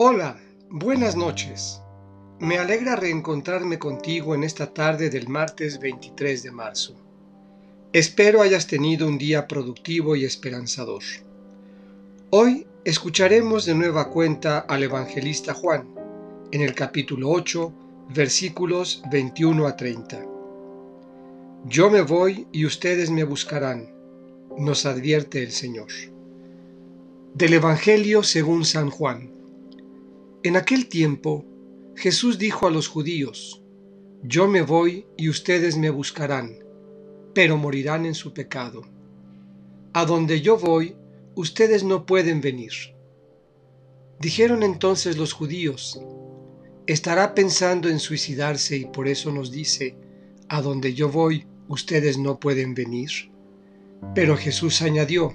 Hola, buenas noches. Me alegra reencontrarme contigo en esta tarde del martes 23 de marzo. Espero hayas tenido un día productivo y esperanzador. Hoy escucharemos de nueva cuenta al evangelista Juan, en el capítulo 8, versículos 21 a 30. Yo me voy y ustedes me buscarán, nos advierte el Señor. Del Evangelio según San Juan. En aquel tiempo, Jesús dijo a los judíos, Yo me voy y ustedes me buscarán, pero morirán en su pecado. A donde yo voy, ustedes no pueden venir. Dijeron entonces los judíos, ¿estará pensando en suicidarse y por eso nos dice, A donde yo voy, ustedes no pueden venir? Pero Jesús añadió,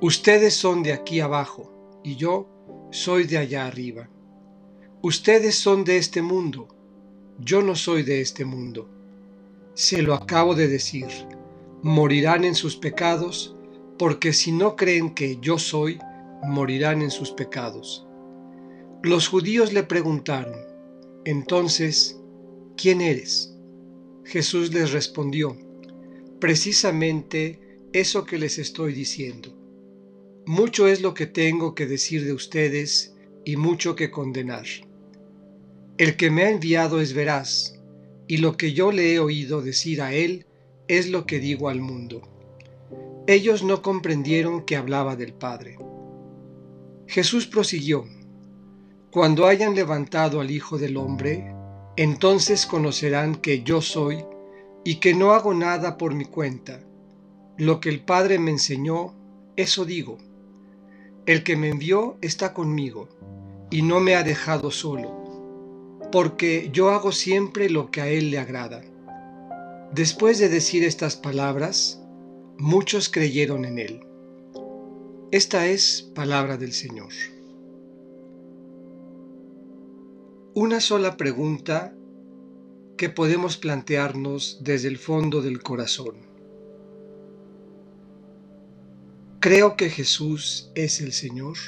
Ustedes son de aquí abajo y yo soy de allá arriba. Ustedes son de este mundo, yo no soy de este mundo. Se lo acabo de decir, morirán en sus pecados, porque si no creen que yo soy, morirán en sus pecados. Los judíos le preguntaron, entonces, ¿quién eres? Jesús les respondió, precisamente eso que les estoy diciendo. Mucho es lo que tengo que decir de ustedes y mucho que condenar. El que me ha enviado es veraz, y lo que yo le he oído decir a él es lo que digo al mundo. Ellos no comprendieron que hablaba del Padre. Jesús prosiguió, Cuando hayan levantado al Hijo del Hombre, entonces conocerán que yo soy y que no hago nada por mi cuenta. Lo que el Padre me enseñó, eso digo. El que me envió está conmigo y no me ha dejado solo porque yo hago siempre lo que a Él le agrada. Después de decir estas palabras, muchos creyeron en Él. Esta es palabra del Señor. una sola pregunta que podemos plantearnos desde el fondo del corazón. ¿Creo que Jesús es el Señor?